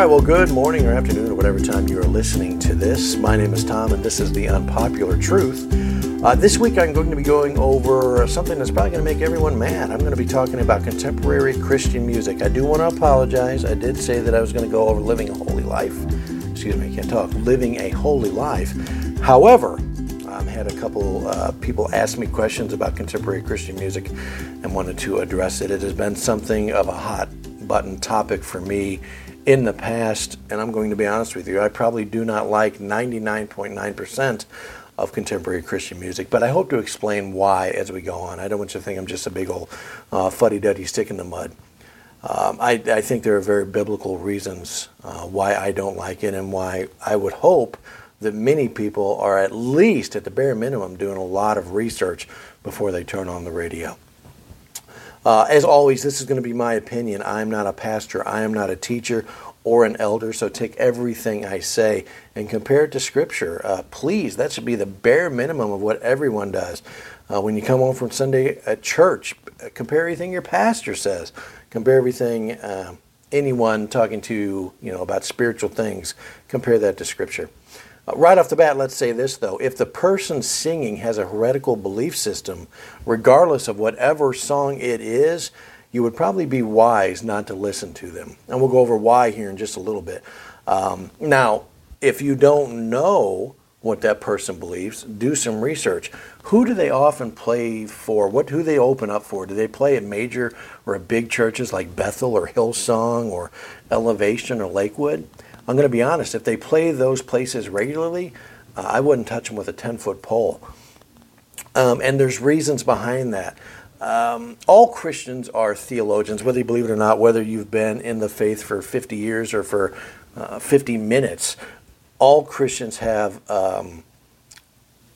Right, well, good morning or afternoon or whatever time you are listening to this. My name is Tom, and this is The Unpopular Truth. Uh, this week, I'm going to be going over something that's probably going to make everyone mad. I'm going to be talking about contemporary Christian music. I do want to apologize. I did say that I was going to go over living a holy life. Excuse me, I can't talk. Living a holy life. However, I've had a couple uh, people ask me questions about contemporary Christian music and wanted to address it. It has been something of a hot button topic for me in the past, and I'm going to be honest with you, I probably do not like 99.9% of contemporary Christian music, but I hope to explain why as we go on. I don't want you to think I'm just a big old uh, fuddy duddy stick in the mud. Um, I, I, think there are very biblical reasons uh, why I don't like it and why I would hope that many people are at least, at the bare minimum, doing a lot of research before they turn on the radio. Uh, as always, this is going to be my opinion. I'm not a pastor, I am not a teacher or an elder, so take everything I say and compare it to Scripture. Uh, please, that should be the bare minimum of what everyone does. Uh, when you come home from Sunday at church, compare everything your pastor says. Compare everything uh, anyone talking to you know about spiritual things. Compare that to Scripture. Uh, right off the bat, let's say this though. If the person singing has a heretical belief system, regardless of whatever song it is, you would probably be wise not to listen to them. And we'll go over why here in just a little bit. Um, now, if you don't know what that person believes, do some research. Who do they often play for? What do they open up for? Do they play at major or big churches like Bethel or Hillsong or Elevation or Lakewood? I'm going to be honest, if they play those places regularly, uh, I wouldn't touch them with a 10 foot pole. Um, and there's reasons behind that. Um, all Christians are theologians, whether you believe it or not, whether you've been in the faith for 50 years or for uh, 50 minutes. All Christians have um,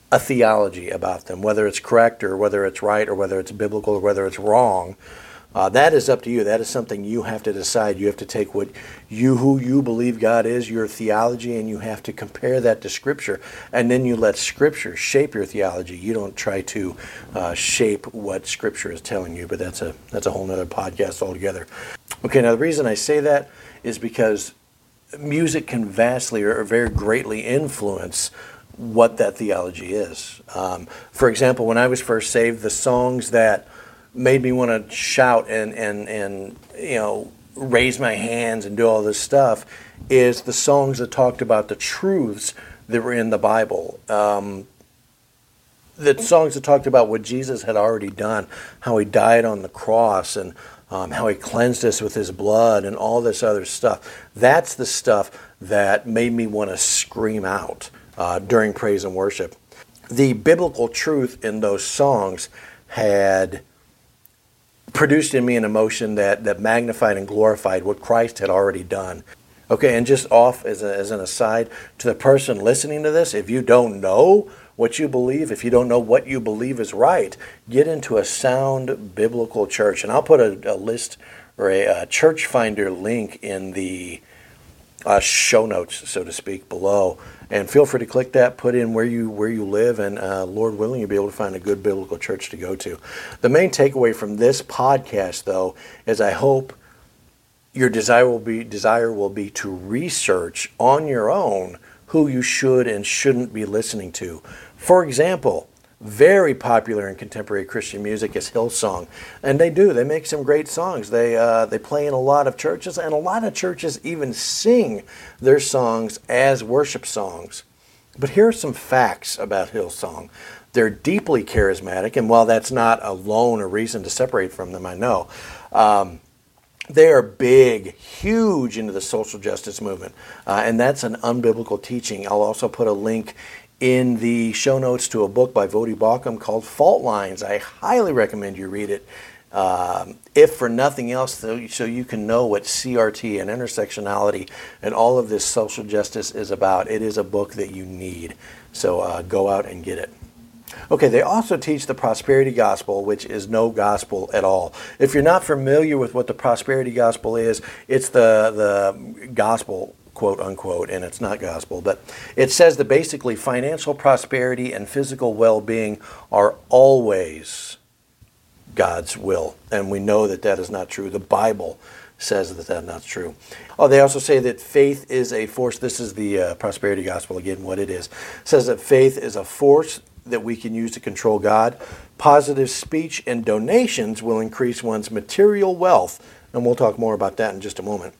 a theology about them, whether it's correct or whether it's right or whether it's biblical or whether it's wrong. Uh, that is up to you. That is something you have to decide. You have to take what you, who you believe God is, your theology, and you have to compare that to Scripture. And then you let Scripture shape your theology. You don't try to uh, shape what Scripture is telling you. But that's a that's a whole other podcast altogether. Okay, now the reason I say that is because music can vastly or very greatly influence what that theology is. Um, for example, when I was first saved, the songs that made me want to shout and, and, and, you know, raise my hands and do all this stuff is the songs that talked about the truths that were in the Bible. Um, the songs that talked about what Jesus had already done, how he died on the cross, and um, how he cleansed us with his blood, and all this other stuff. That's the stuff that made me want to scream out uh, during praise and worship. The biblical truth in those songs had produced in me an emotion that, that magnified and glorified what Christ had already done. Okay, and just off as, a, as an aside to the person listening to this, if you don't know what you believe, if you don't know what you believe is right, get into a sound biblical church. And I'll put a, a list or a, a, church finder link in the uh, show notes, so to speak, below and feel free to click that, put in where you where you live, and uh, Lord willing, you'll be able to find a good biblical church to go to. The main takeaway from this podcast, though, is I hope your desire will be desire will be to research on your own who you should and shouldn't be listening to. For example, very popular in contemporary Christian music is Hillsong, and they do. They make some great songs. They uh, they play in a lot of churches, and a lot of churches even sing their songs as worship songs. But here are some facts about Hillsong. They're deeply charismatic, and while that's not alone a reason to separate from them, I know. Um, they are big, huge into the social justice movement, uh, and that's an unbiblical teaching. I'll also put a link in the show notes to a book by Voddie Baucham called Fault Lines. I highly recommend you read it. Um, if for nothing else, so you can know what CRT and intersectionality and all of this social justice is about, it is a book that you need. So uh, go out and get it. Okay, they also teach the prosperity gospel, which is no gospel at all. If you're not familiar with what the prosperity gospel is, it's the, the gospel quote unquote, and it's not gospel, but it says that basically financial prosperity and physical well being are always God's will. And we know that that is not true. The Bible says that that's not true. Oh, they also say that faith is a force. This is the uh, prosperity gospel again, what it is. It says that faith is a force that we can use to control God. Positive speech and donations will increase one's material wealth. And we'll talk more about that in just a moment.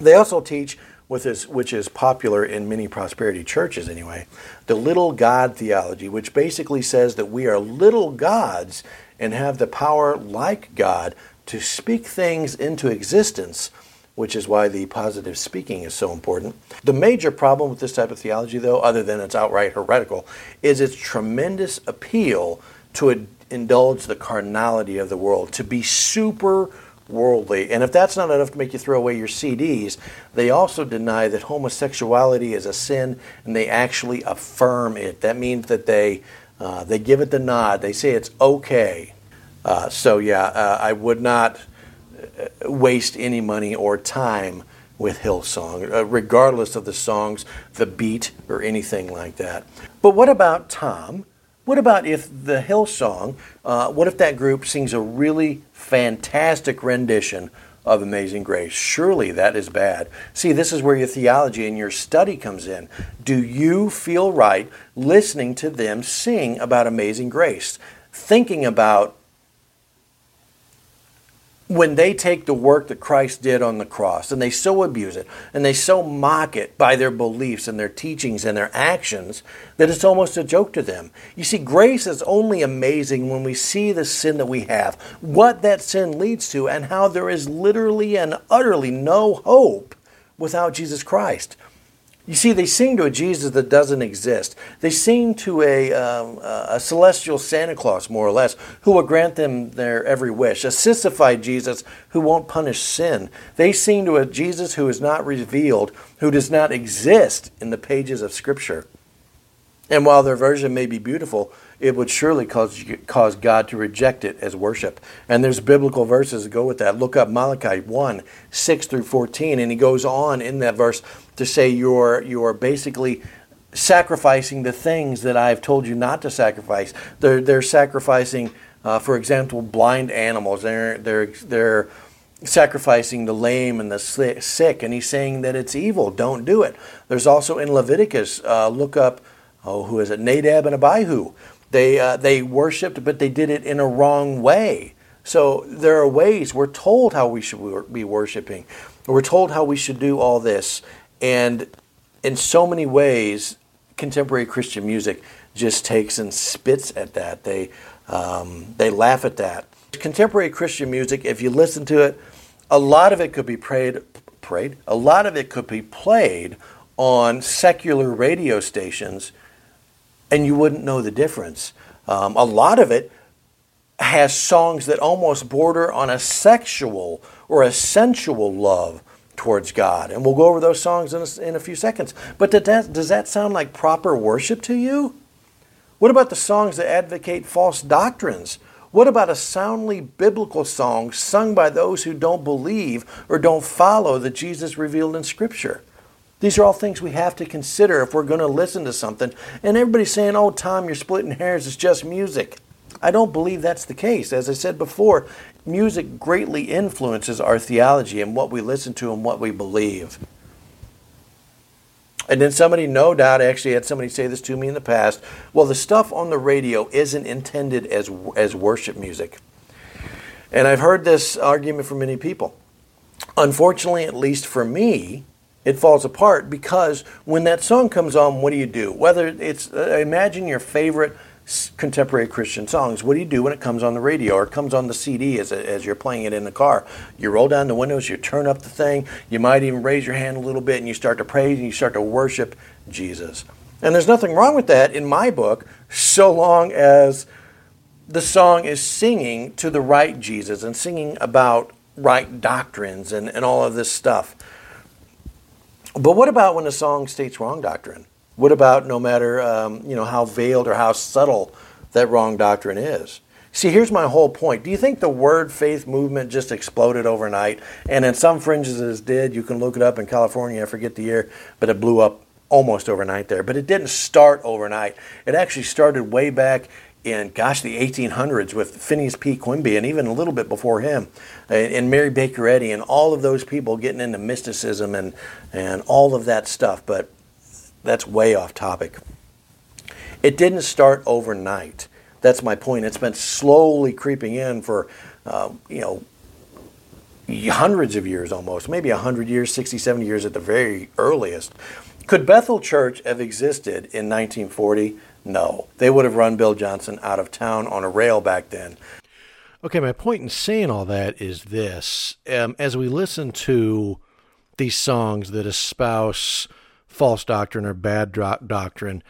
They also teach, this, which is popular in many prosperity churches anyway, the little God theology, which basically says that we are little gods and have the power, like God, to speak things into existence, which is why the positive speaking is so important. The major problem with this type of theology, though, other than it's outright heretical, is its tremendous appeal to indulge the carnality of the world, to be super worldly. And if that's not enough to make you throw away your CDs, they also deny that homosexuality is a sin and they actually affirm it. That means that they uh, they give it the nod. They say it's okay. Uh, so yeah, uh, I would not uh, waste any money or time with Hillsong, uh, regardless of the songs, the beat, or anything like that. But what about Tom? What about if the Hillsong, uh, what if that group sings a really fantastic rendition of Amazing Grace? Surely that is bad. See, this is where your theology and your study comes in. Do you feel right listening to them sing about Amazing Grace? Thinking about when they take the work that Christ did on the cross and they so abuse it and they so mock it by their beliefs and their teachings and their actions that it's almost a joke to them. You see, grace is only amazing when we see the sin that we have, what that sin leads to, and how there is literally and utterly no hope without Jesus Christ. You see, they sing to a Jesus that doesn't exist. They sing to a, um, a celestial Santa Claus, more or less, who will grant them their every wish, a sissified Jesus who won't punish sin. They sing to a Jesus who is not revealed, who does not exist in the pages of Scripture. And while their version may be beautiful, it would surely cause, cause God to reject it as worship. And there's biblical verses that go with that. Look up Malachi 1 6 through 14, and he goes on in that verse to say you're, you're basically sacrificing the things that I've told you not to sacrifice. They're, they're sacrificing, uh, for example, blind animals. They're, they're, they're sacrificing the lame and the sick, and he's saying that it's evil. Don't do it. There's also in Leviticus, uh, look up, oh, who is it? Nadab and Abihu. They, uh, they worshiped, but they did it in a wrong way. So there are ways we're told how we should be worshiping. We're told how we should do all this. And in so many ways, contemporary Christian music just takes and spits at that. They, um, they laugh at that. Contemporary Christian music, if you listen to it, a lot of it could be prayed, prayed. A lot of it could be played on secular radio stations and you wouldn't know the difference. Um, a lot of it has songs that almost border on a sexual or a sensual love towards God. And we'll go over those songs in a, in a few seconds. But that, does that sound like proper worship to you? What about the songs that advocate false doctrines? What about a soundly biblical song sung by those who don't believe or don't follow the Jesus revealed in Scripture? These are all things we have to consider if we're going to listen to something. And everybody's saying, oh, Tom, you're splitting hairs, it's just music. I don't believe that's the case. As I said before, music greatly influences our theology and what we listen to and what we believe. And then somebody, no doubt, actually had somebody say this to me in the past. Well, the stuff on the radio isn't intended as as worship music. And I've heard this argument from many people. Unfortunately, at least for me, it falls apart because when that song comes on, what do you do? Whether it's uh, imagine your favorite contemporary Christian songs. What do you do when it comes on the radio or it comes on the CD as, as you're playing it in the car? You roll down the windows, you turn up the thing, you might even raise your hand a little bit and you start to praise and you start to worship Jesus. And there's nothing wrong with that in my book, so long as the song is singing to the right Jesus and singing about right doctrines and, and all of this stuff. But what about when a song states wrong doctrine? What about no matter um, you know how veiled or how subtle that wrong doctrine is? See, here's my whole point. Do you think the word faith movement just exploded overnight? And in some fringes it did. You can look it up in California, I forget the year, but it blew up almost overnight there. But it didn't start overnight. It actually started way back in gosh the 1800s with Phineas P. Quimby and even a little bit before him and Mary Baker Eddy and all of those people getting into mysticism and and all of that stuff but that's way off topic. It didn't start overnight. That's my point. It's been slowly creeping in for uh, you know hundreds of years almost maybe 100 years 60 70 years at the very earliest. Could Bethel Church have existed in 1940 no, they would have run Bill Johnson out of town on a rail back then. Okay, my point in saying all that is this: um, as we listen to these songs that espouse false doctrine or bad doctrine,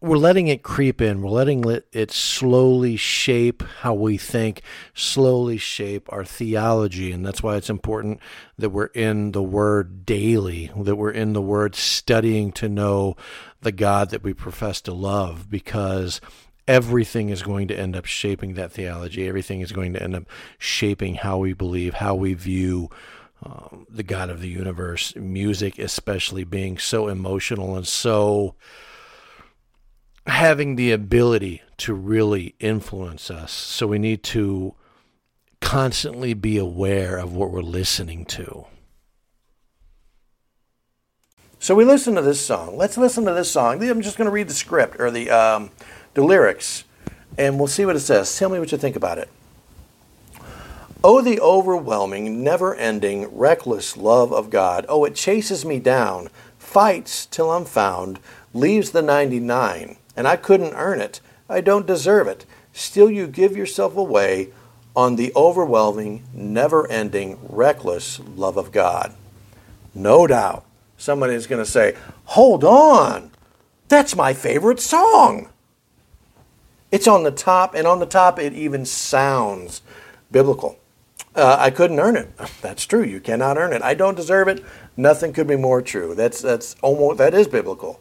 we're letting it creep in. We're letting it slowly shape how we think, slowly shape our theology. And that's why it's important that we're in the Word daily, that we're in the Word studying to know the God that we profess to love, because everything is going to end up shaping that theology. Everything is going to end up shaping how we believe, how we view. Um, the God of the universe, music especially being so emotional and so having the ability to really influence us. So we need to constantly be aware of what we're listening to. So we listen to this song. Let's listen to this song. I'm just going to read the script or the um, the lyrics, and we'll see what it says. Tell me what you think about it. Oh, the overwhelming, never-ending, reckless love of God. Oh, it chases me down, fights till I'm found, leaves the 99 and I couldn't earn it. I don't deserve it. Still, you give yourself away on the overwhelming, never ending, reckless love of God. No doubt, somebody is going to say, Hold on, that's my favorite song. It's on the top, and on the top, it even sounds biblical. Uh, I couldn't earn it. That's true. You cannot earn it. I don't deserve it. Nothing could be more true. That's that's almost that is biblical.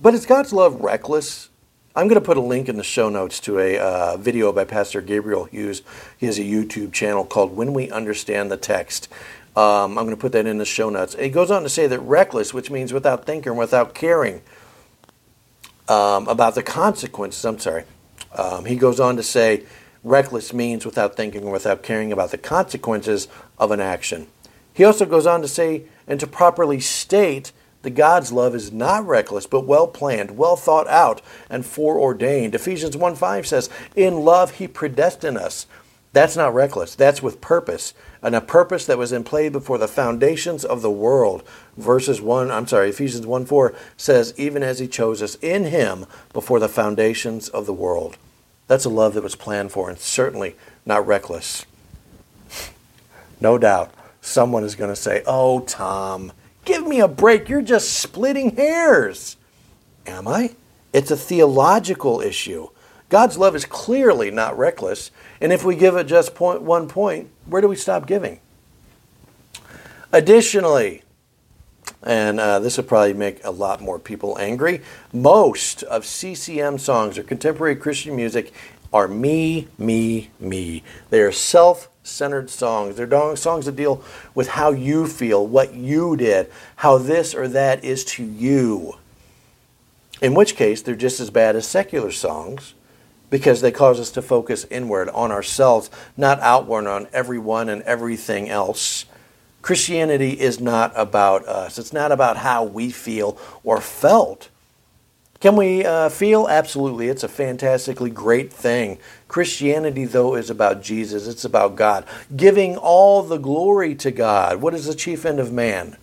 But is God's love reckless? I'm going to put a link in the show notes to a uh, video by Pastor Gabriel Hughes. He has a YouTube channel called When We Understand the Text. Um, I'm going to put that in the show notes. It goes on to say that reckless, which means without thinking, without caring um, about the consequences. I'm sorry. Um, he goes on to say reckless means without thinking or without caring about the consequences of an action. He also goes on to say and to properly state the God's love is not reckless, but well planned, well thought out, and foreordained. Ephesians 1 5 says, In love he predestined us. That's not reckless. That's with purpose. And a purpose that was in play before the foundations of the world. Verses 1, I'm sorry, Ephesians 1 4 says, Even as he chose us in him before the foundations of the world. That's a love that was planned for and certainly not reckless. No doubt someone is going to say, Oh, Tom, Give me a break. You're just splitting hairs. Am I? It's a theological issue. God's love is clearly not reckless. And if we give it just point, one point, where do we stop giving? Additionally, and uh, this will probably make a lot more people angry, most of CCM songs or contemporary Christian music are me, me, me. They are self centered songs. They're songs that deal with how you feel, what you did, how this or that is to you. In which case, they're just as bad as secular songs because they cause us to focus inward on ourselves, not outward on everyone and everything else. Christianity is not about us. It's not about how we feel or felt. Can we uh, feel? Absolutely. It's a fantastically great thing. Christianity, though, is about Jesus, it's about God. Giving all the glory to God. What is the chief end of man?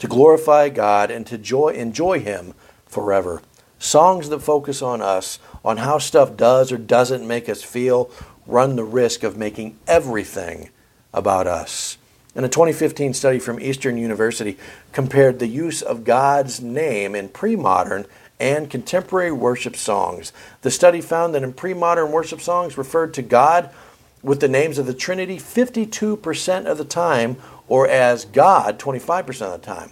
To glorify God and to joy, enjoy Him forever. Songs that focus on us, on how stuff does or doesn't make us feel, run the risk of making everything about us. And a 2015 study from Eastern University compared the use of God's name in pre modern and contemporary worship songs. The study found that in pre modern worship songs referred to God with the names of the Trinity 52% of the time, or as God 25% of the time.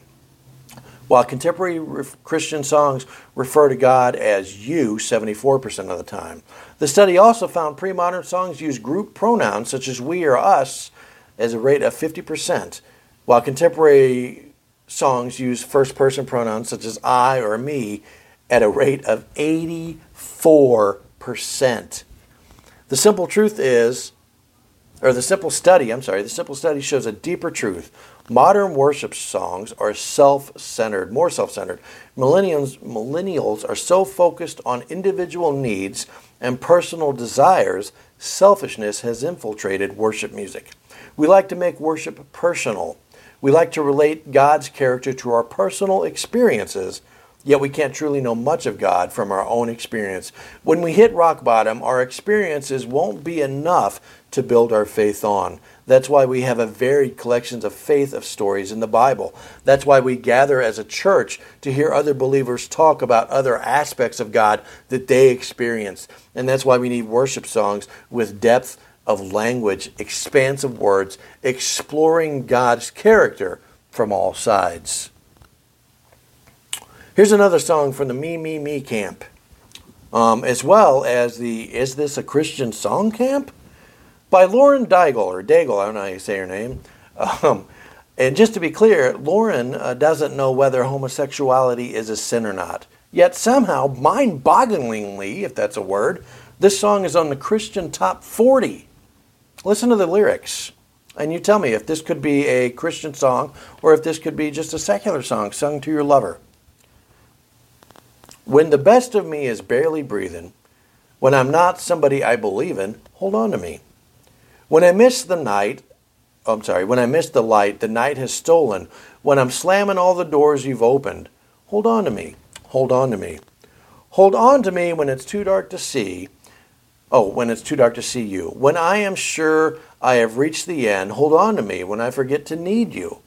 While contemporary Christian songs refer to God as you 74% of the time. The study also found pre modern songs use group pronouns such as we or us as a rate of 50%, while contemporary songs use first person pronouns such as I or me at a rate of 84%. The simple truth is, or the simple study, I'm sorry, the simple study shows a deeper truth. Modern worship songs are self centered, more self centered. Millennials, millennials are so focused on individual needs and personal desires, selfishness has infiltrated worship music. We like to make worship personal. We like to relate God's character to our personal experiences, yet we can't truly know much of God from our own experience. When we hit rock bottom, our experiences won't be enough to build our faith on. That's why we have a varied collections of faith of stories in the Bible. That's why we gather as a church to hear other believers talk about other aspects of God that they experience. And that's why we need worship songs with depth of language, expansive words, exploring God's character from all sides. Here's another song from the Me, Me, Me camp, um, as well as the Is This a Christian Song camp? by Lauren Daigle, or Daigle, I don't know how you say her name. Um, and just to be clear, Lauren uh, doesn't know whether homosexuality is a sin or not. Yet somehow, mind bogglingly, if that's a word, this song is on the Christian top 40. Listen to the lyrics. And you tell me if this could be a Christian song or if this could be just a secular song sung to your lover. When the best of me is barely breathing, when I'm not somebody I believe in, hold on to me. When I miss the night, oh, I'm sorry, when I miss the light, the night has stolen. When I'm slamming all the doors you've opened, hold on to me. Hold on to me. Hold on to me when it's too dark to see. Oh, when it's too dark to see you. When I am sure I have reached the end, hold on to me when I forget to need you.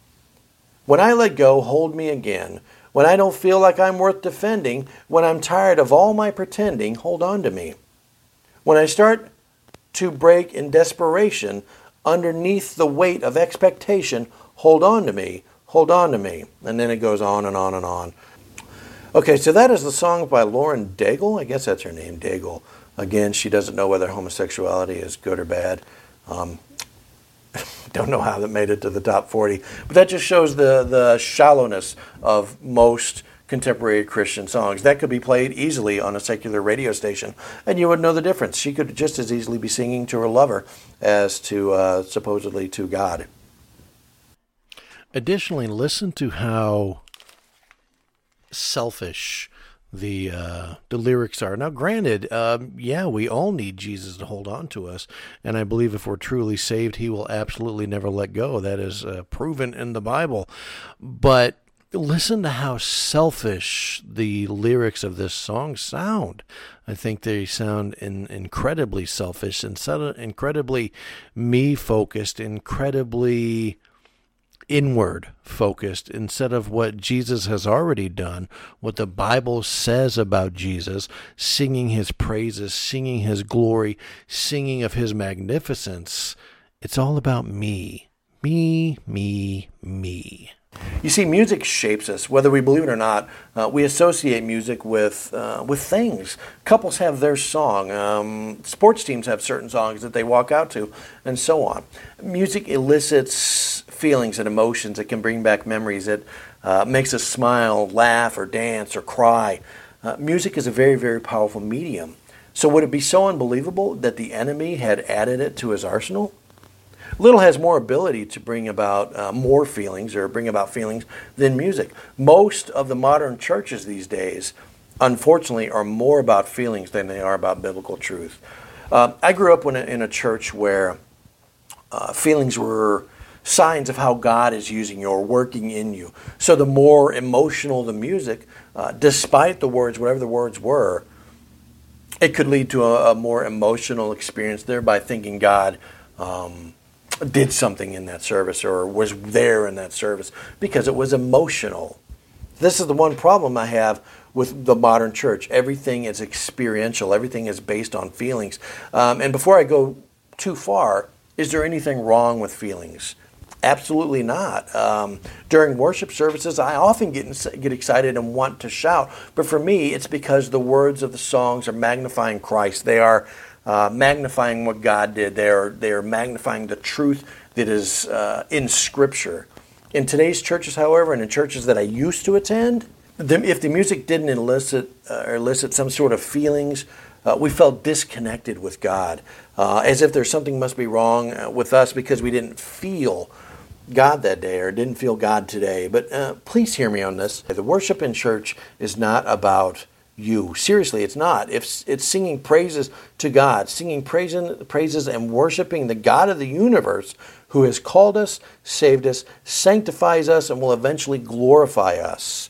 When I let go, hold me again. When I don't feel like I'm worth defending, when I'm tired of all my pretending, hold on to me. When I start to break in desperation underneath the weight of expectation. Hold on to me, hold on to me. And then it goes on and on and on. Okay, so that is the song by Lauren Daigle. I guess that's her name, Daigle. Again, she doesn't know whether homosexuality is good or bad. Um, don't know how that made it to the top 40. But that just shows the, the shallowness of most contemporary Christian songs. That could be played easily on a secular radio station, and you would know the difference. She could just as easily be singing to her lover as to uh, supposedly to God. Additionally, listen to how selfish the uh, the lyrics are. Now, granted, um, yeah, we all need Jesus to hold on to us, and I believe if we're truly saved, He will absolutely never let go. That is uh, proven in the Bible. But listen to how selfish the lyrics of this song sound. I think they sound in, incredibly selfish, and incredibly me focused, incredibly inward focused instead of what Jesus has already done, what the Bible says about Jesus, singing his praises, singing his glory, singing of his magnificence. It's all about me. Me, me, me. You see, music shapes us, whether we believe it or not. Uh, we associate music with uh, with things. Couples have their song. Um, sports teams have certain songs that they walk out to, and so on. Music elicits feelings and emotions that can bring back memories. It uh, makes us smile, laugh, or dance, or cry. Uh, music is a very, very powerful medium. So, would it be so unbelievable that the enemy had added it to his arsenal? Little has more ability to bring about uh, more feelings or bring about feelings than music. Most of the modern churches these days, unfortunately, are more about feelings than they are about biblical truth. Uh, I grew up in a, in a church where uh, feelings were signs of how God is using you or working in you. So the more emotional the music, uh, despite the words, whatever the words were, it could lead to a, a more emotional experience, thereby thinking God um, did something in that service or was there in that service because it was emotional. This is the one problem I have with the modern church. Everything is experiential, everything is based on feelings. Um, and before I go too far, is there anything wrong with feelings? Absolutely not. Um, during worship services, I often get get excited and want to shout, but for me, it's because the words of the songs are magnifying Christ. They are uh, magnifying what God did. They are, they are magnifying the truth that is uh, in Scripture. In today's churches, however, and in churches that I used to attend, the, if the music didn't elicit uh, elicit some sort of feelings uh, we felt disconnected with God, uh, as if there's something must be wrong uh, with us because we didn't feel God that day or didn't feel God today. But please hear me on this. The worship in church is not about you. Seriously, it's not. If it's singing praises to God, singing praises, praises and worshiping the God of the universe who has called us, saved us, sanctifies us, and will eventually glorify us.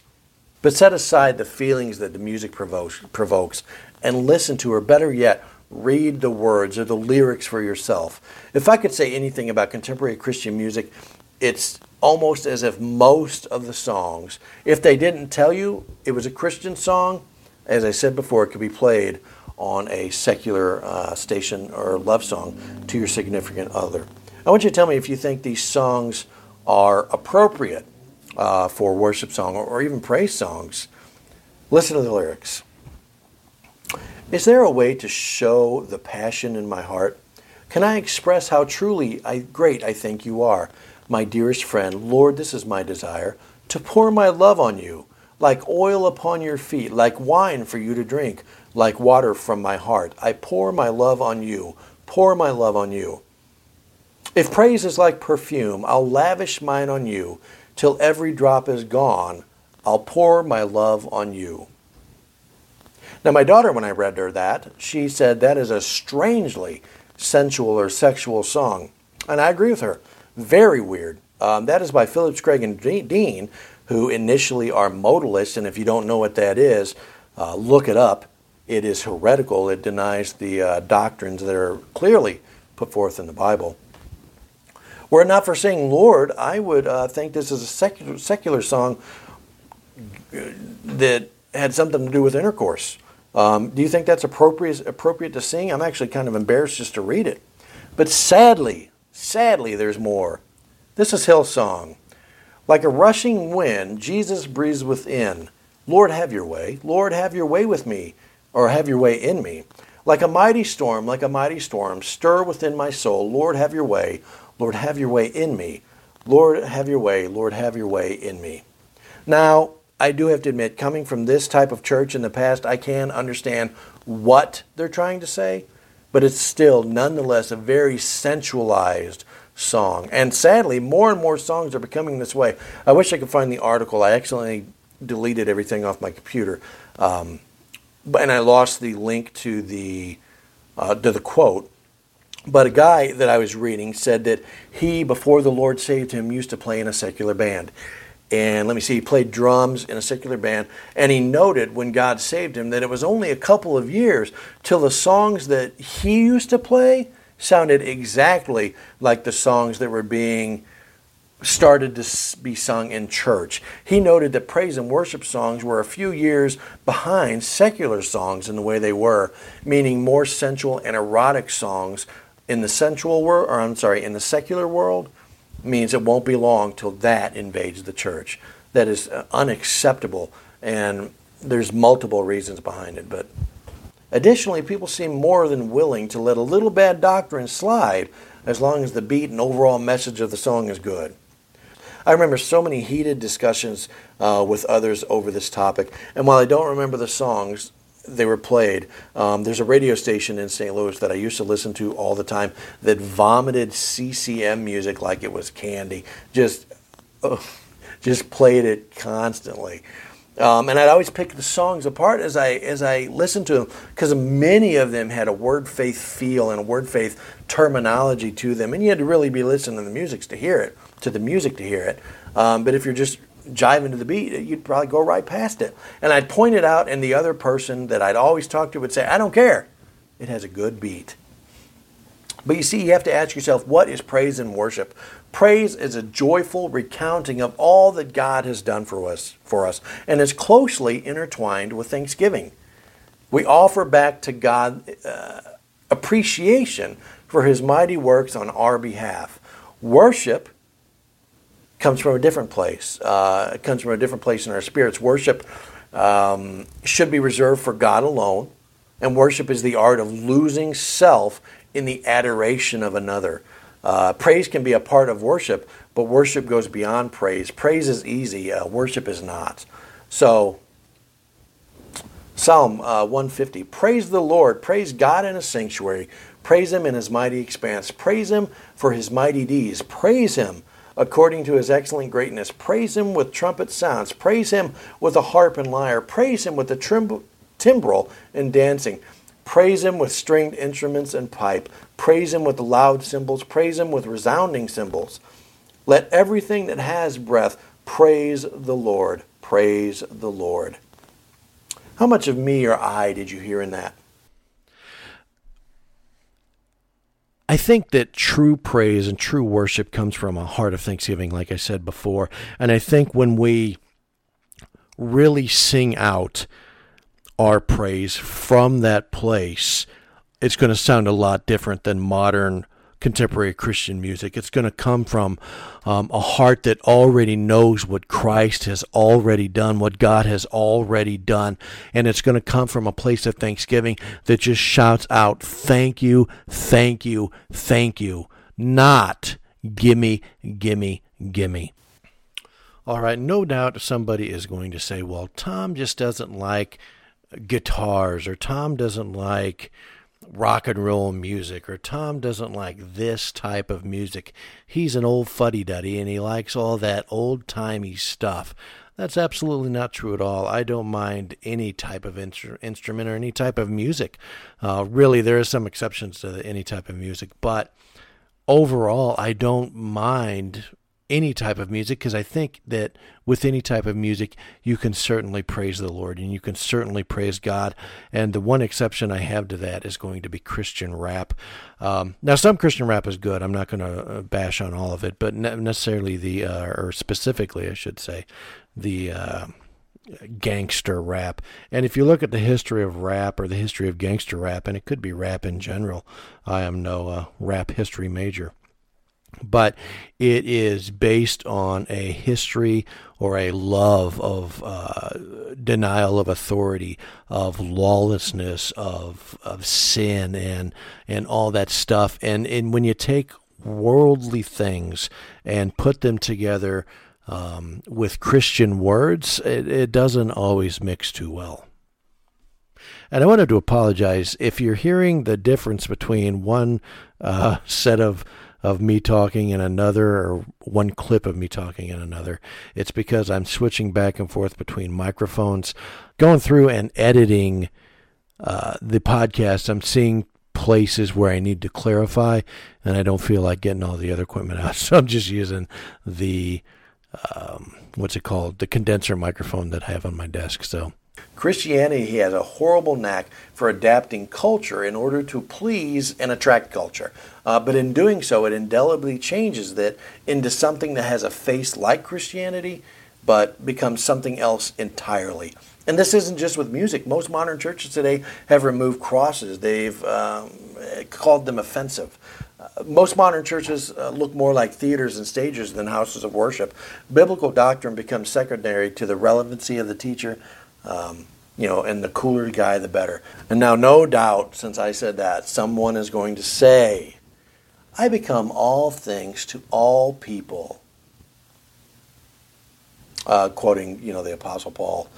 But set aside the feelings that the music provokes, provokes and listen to, or better yet, read the words or the lyrics for yourself. If I could say anything about contemporary Christian music, it's almost as if most of the songs, if they didn't tell you it was a Christian song, as I said before, it could be played on a secular uh, station or love song to your significant other. I want you to tell me if you think these songs are appropriate uh, for worship song or, or even praise songs. Listen to the lyrics. Is there a way to show the passion in my heart? Can I express how truly I, great I think you are? My dearest friend, Lord, this is my desire to pour my love on you, like oil upon your feet, like wine for you to drink, like water from my heart. I pour my love on you, pour my love on you. If praise is like perfume, I'll lavish mine on you till every drop is gone. I'll pour my love on you. Now, my daughter, when I read her that, she said that is a strangely sensual or sexual song. And I agree with her. Very weird. Um, that is by Phillips, Craig, and Dean, who initially are modalists. And if you don't know what that is, uh, look it up. It is heretical. It denies the uh, doctrines that are clearly put forth in the Bible. Were it not for saying Lord, I would uh, think this is a secular, secular song that had something to do with intercourse. Um, do you think that's appropriate, appropriate to sing? I'm actually kind of embarrassed just to read it. But sadly, sadly, there's more. This is Hillsong. Like a rushing wind, Jesus breathes within. Lord, have your way. Lord, have your way with me, or have your way in me. Like a mighty storm, like a mighty storm, stir within my soul. Lord, have your way. Lord, have your way in me. Lord, have your way. Lord, have your way in me. Now, I do have to admit, coming from this type of church in the past, I can understand what they're trying to say, but it's still nonetheless a very sensualized song. And sadly, more and more songs are becoming this way. I wish I could find the article. I accidentally deleted everything off my computer, um, and I lost the link to the uh, to the quote. But a guy that I was reading said that he, before the Lord saved him, used to play in a secular band and let me see, he played drums in a secular band. And he noted when God saved him that it was only a couple of years till the songs that he used to play sounded exactly like the songs that were being started to be sung in church. He noted that praise and worship songs were a few years behind secular songs in the way they were, meaning more sensual and erotic songs in the sensual world, or I'm sorry, in the secular world means it won't be long till that invades the church. That is uh, unacceptable, and there's multiple reasons behind it. But additionally, people seem more than willing to let a little bad doctrine slide as long as the beat and overall message of the song is good. I remember so many heated discussions uh, with others over this topic, and while I don't remember the songs, they were played. Um, there's a radio station in St. Louis that I used to listen to all the time that vomited CCM music like it was candy. Just, just played it constantly. Um, and I'd always pick the songs apart as I as I listened to them because many of them had a word faith feel and a word faith terminology to them, and you had to really be listening to the music to hear it, to the music to hear it. Um, but if you're just jiving to the beat, you'd probably go right past it. And I'd point it out, and the other person that I'd always talk to would say, I don't care. It has a good beat. But you see, you have to ask yourself, what is praise and worship? Praise is a joyful recounting of all that God has done for us, for us and is closely intertwined with thanksgiving. We offer back to God uh, appreciation for his mighty works on our behalf. Worship comes from a different place. Uh, it comes from a different place in our spirits. Worship um, should be reserved for God alone, and worship is the art of losing self in the adoration of another. Uh, praise can be a part of worship, but worship goes beyond praise. Praise is easy, uh, worship is not. So, Psalm uh, 150 Praise the Lord, praise God in his sanctuary, praise him in his mighty expanse, praise him for his mighty deeds, praise him according to his excellent greatness, praise him with trumpet sounds, praise him with a harp and lyre, praise him with the trim- timbrel and dancing. Praise him with stringed instruments and pipe. Praise him with loud cymbals. Praise him with resounding cymbals. Let everything that has breath praise the Lord. Praise the Lord. How much of me or I did you hear in that? I think that true praise and true worship comes from a heart of thanksgiving, like I said before. And I think when we really sing out our praise from that place, it's going to sound a lot different than modern contemporary Christian music. It's going to come from um, a heart that already knows what Christ has already done, what God has already done. And it's going to come from a place of thanksgiving that just shouts out, Thank you, thank you, thank you. Not gimme, gimme, gimme. All right, no doubt somebody is going to say, well, Tom just doesn't like guitars, or Tom doesn't like rock and roll music or Tom doesn't like this type of music. He's an old fuddy duddy and he likes all that old timey stuff. That's absolutely not true at all. I don't mind any type of instru- instrument or any type of music. Uh, really, there are some exceptions to any type of music, but overall, I don't mind any type of music because I think that with any type of music, you can certainly praise the Lord and you can certainly praise God. And the one exception I have to that is going to be Christian rap. Um, now, some Christian rap is good. I'm not going to uh, bash on all of it, but necessarily the, uh, or specifically, I should say, the. Uh, gangster rap. And if you look at the history of rap or the history of gangster rap, and it could be rap in general, I am no uh, rap history major but it is based on a history or a love of uh, denial of authority, of lawlessness, of of sin, and and all that stuff. And and when you take worldly things and put them together um, with Christian words, it, it doesn't always mix too well. And I wanted to apologize if you're hearing the difference between one uh, set of of me talking and another, or one clip of me talking and another. It's because I'm switching back and forth between microphones, going through and editing uh, the podcast. I'm seeing places where I need to clarify, and I don't feel like getting all the other equipment out. So I'm just using the um, what's it called, the condenser microphone that I have on my desk. So Christianity has a horrible knack for adapting culture in order to please and attract culture. Uh, but in doing so, it indelibly changes that into something that has a face like Christianity, but becomes something else entirely. And this isn't just with music. Most modern churches today have removed crosses, they've um, called them offensive. Uh, most modern churches uh, look more like theaters and stages than houses of worship. Biblical doctrine becomes secondary to the relevancy of the teacher, um, you know, and the cooler guy, the better. And now, no doubt, since I said that, someone is going to say, I become all things to all people. Uh, quoting, you know, the Apostle Paul.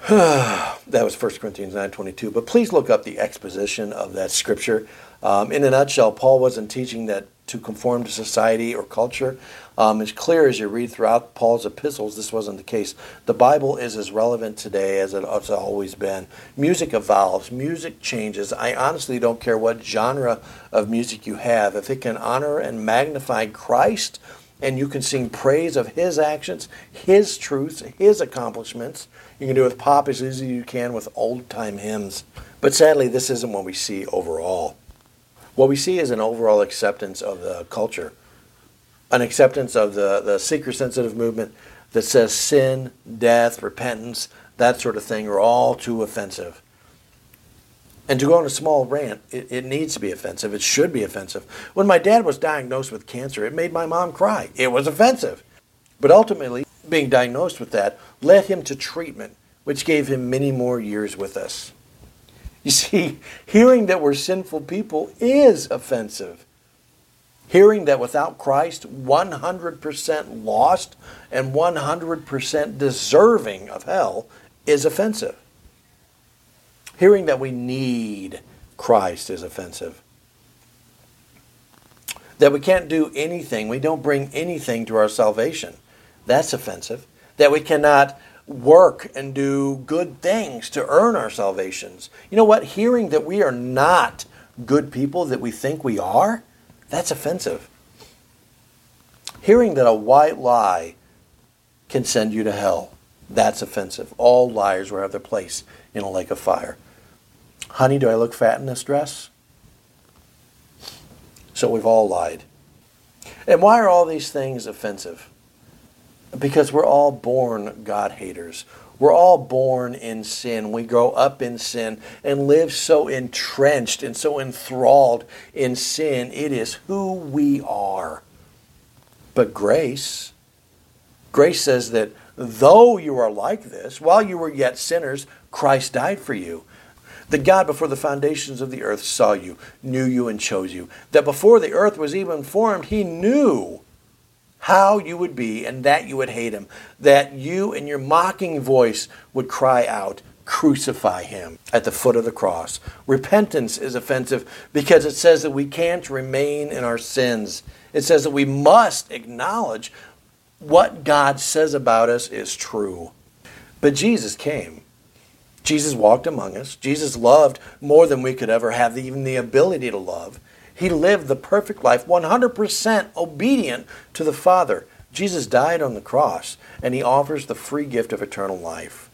that was 1 Corinthians 9.22. But please look up the exposition of that scripture. Um, in a nutshell, Paul wasn't teaching that to conform to society or culture. Um, it's clear as you read throughout Paul's epistles, this wasn't the case. The Bible is as relevant today as it has always been. Music evolves, music changes. I honestly don't care what genre of music you have. If it can honor and magnify Christ, and you can sing praise of his actions, his truths, his accomplishments. You can do it with pop as easy as you can with old time hymns. But sadly, this isn't what we see overall. What we see is an overall acceptance of the culture, an acceptance of the, the seeker sensitive movement that says sin, death, repentance, that sort of thing are all too offensive. And to go on a small rant, it, it, needs to be offensive. It should be offensive. When my dad was diagnosed with cancer, it made my mom cry. It was offensive. But ultimately, being diagnosed with that led him to treatment, which gave him many more years with us. You see, hearing that we're sinful people is offensive. Hearing that without Christ, 100% lost and 100% deserving of hell is offensive. Hearing that we need Christ is offensive. That we can't do anything, we don't bring anything to our salvation. That's offensive. That we cannot work and do good things to earn our salvations. You know what? Hearing that we are not good people that we think we are, that's offensive. Hearing that a white lie can send you to hell, that's offensive. All liars will have their place in a lake of fire. Honey, do I look fat in this dress? So we've all lied. And why are all these things offensive? Because we're all born God haters. We're all born in sin. We grow up in sin and live so entrenched and so enthralled in sin. It is who we are. But grace, grace says that though you are like this, while you were yet sinners, Christ died for you. That God, before the foundations of the earth, saw you, knew you, and chose you. That before the earth was even formed, He knew how you would be and that you would hate Him. That you, in your mocking voice, would cry out, Crucify Him at the foot of the cross. Repentance is offensive because it says that we can't remain in our sins. It says that we must acknowledge what God says about us is true. But Jesus came Jesus walked among us. Jesus loved more than we could ever have even the ability to love. He lived the perfect life, 100% obedient to the Father. Jesus died on the cross, and he offers the free gift of eternal life.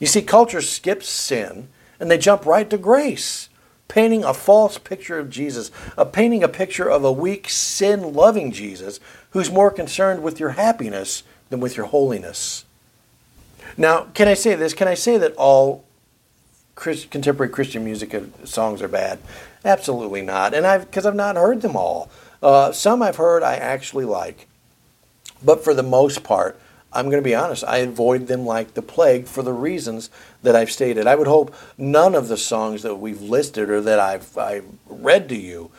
You see, culture skips sin, and they jump right to grace, painting a false picture of Jesus, a painting a picture of a weak, sin loving Jesus who's more concerned with your happiness than with your holiness. Now, can I say this? Can I say that all contemporary Christian music uh, songs are bad? Absolutely not. And I've because I've not heard them all. Uh, some I've heard I actually like, but for the most part, I'm going to be honest. I avoid them like the plague for the reasons that I've stated. I would hope none of the songs that we've listed or that I've, I've read to you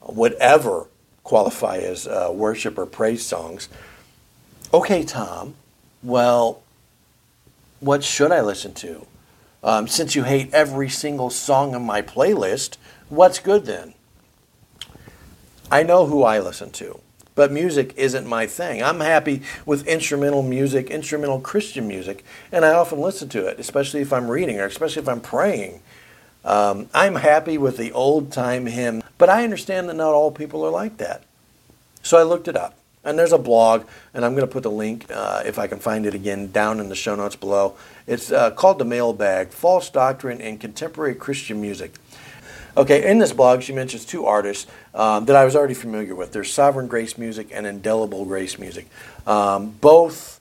would ever qualify as uh, worship or praise songs. Okay, Tom. Well, what should I listen to? Um, since you hate every single song on my playlist, what's good then? I know who I listen to, but music isn't my thing. I'm happy with instrumental music, instrumental Christian music, and I often listen to it, especially if I'm reading or especially if I'm praying. Um, I'm happy with the old time hymn, but I understand that not all people are like that. So I looked it up. And there's a blog, and I'm going to put the link, uh, if I can find it again, down in the show notes below. It's uh, called The Mailbag False Doctrine in Contemporary Christian Music. Okay, in this blog, she mentions two artists um, that I was already familiar with. There's Sovereign Grace Music and Indelible Grace Music. Um, both,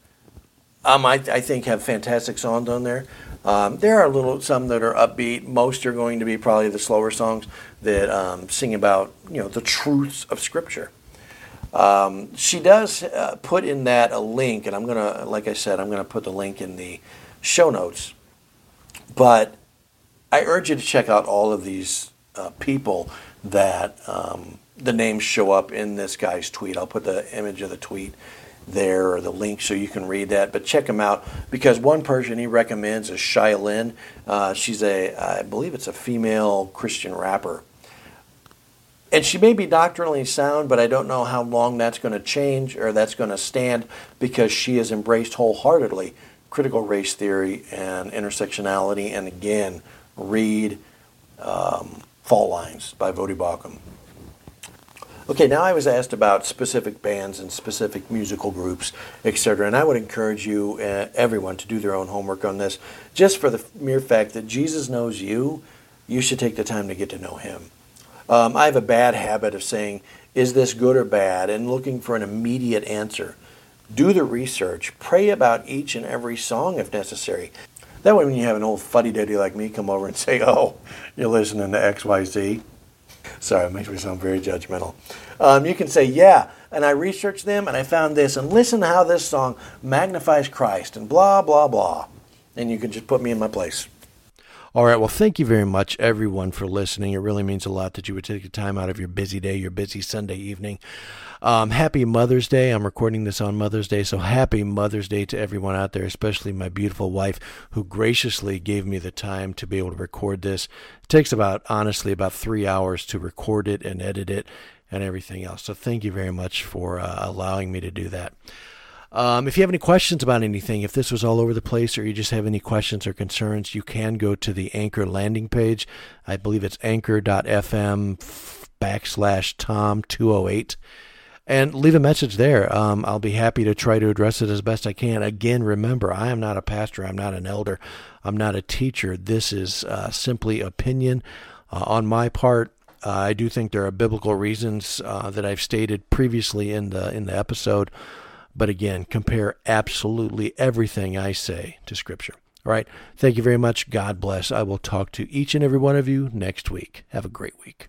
um, I, I, think, have fantastic songs on there. Um, there are little some that are upbeat. Most are going to be probably the slower songs that um, sing about you know the truths of Scripture. Um, she does uh, put in that a link, and I'm to, like I said, I'm to put the link in the show notes. But I urge you to check out all of these uh, people that um, the names show up in this guy's tweet. I'll put the image of the tweet there or the link so you can read that. But check him out because one person he recommends is Linne. Uh, she's a, I believe it's a female Christian rapper and she may be doctrinally sound, but I don't know how long that's going to change or that's going to stand because she has embraced wholeheartedly critical race theory and intersectionality. And again, read um, Fault Lines by Voddie Baucham. Okay, now I was asked about specific bands and specific musical groups, etc. And I would encourage you, uh, everyone, to do their own homework on this. Just for the mere fact that Jesus knows you, you should take the time to get to know him. Um, I have a bad habit of saying, is this good or bad, and looking for an immediate answer. Do the research. Pray about each and every song if necessary. That way, when you have an old fuddy duddy like me come over and say, oh, you're listening to XYZ. Sorry, it makes me sound very judgmental. Um, you can say, yeah, and I researched them and I found this, and listen to how this song magnifies Christ, and blah, blah, blah. And you can just put me in my place. All right. Well, thank you very much, everyone, for listening. It really means a lot that you would take the time out of your busy day, your busy Sunday evening. Um, happy Mother's Day. I'm recording this on Mother's Day, so happy Mother's Day to everyone out there, especially my beautiful wife who graciously gave me the time to be able to record this. It takes about, honestly, about three hours to record it and edit it and everything else. So thank you very much for uh, allowing me to do that. Um, if you have any questions about anything, if this was all over the place or you just have any questions or concerns, you can go to the Anchor landing page. I believe it's anchor.fm backslash Tom208 and leave a message there. Um, I'll be happy to try to address it as best I can. Again, remember, I am not a pastor, I'm not an elder, I'm not a teacher. This is uh, simply opinion uh, on my part. Uh, I do think there are biblical reasons uh, that I've stated previously in the in the episode but again, compare absolutely everything I say to Scripture. All right. Thank you very much. God bless. I will talk to each and every one of you next week. Have a great week.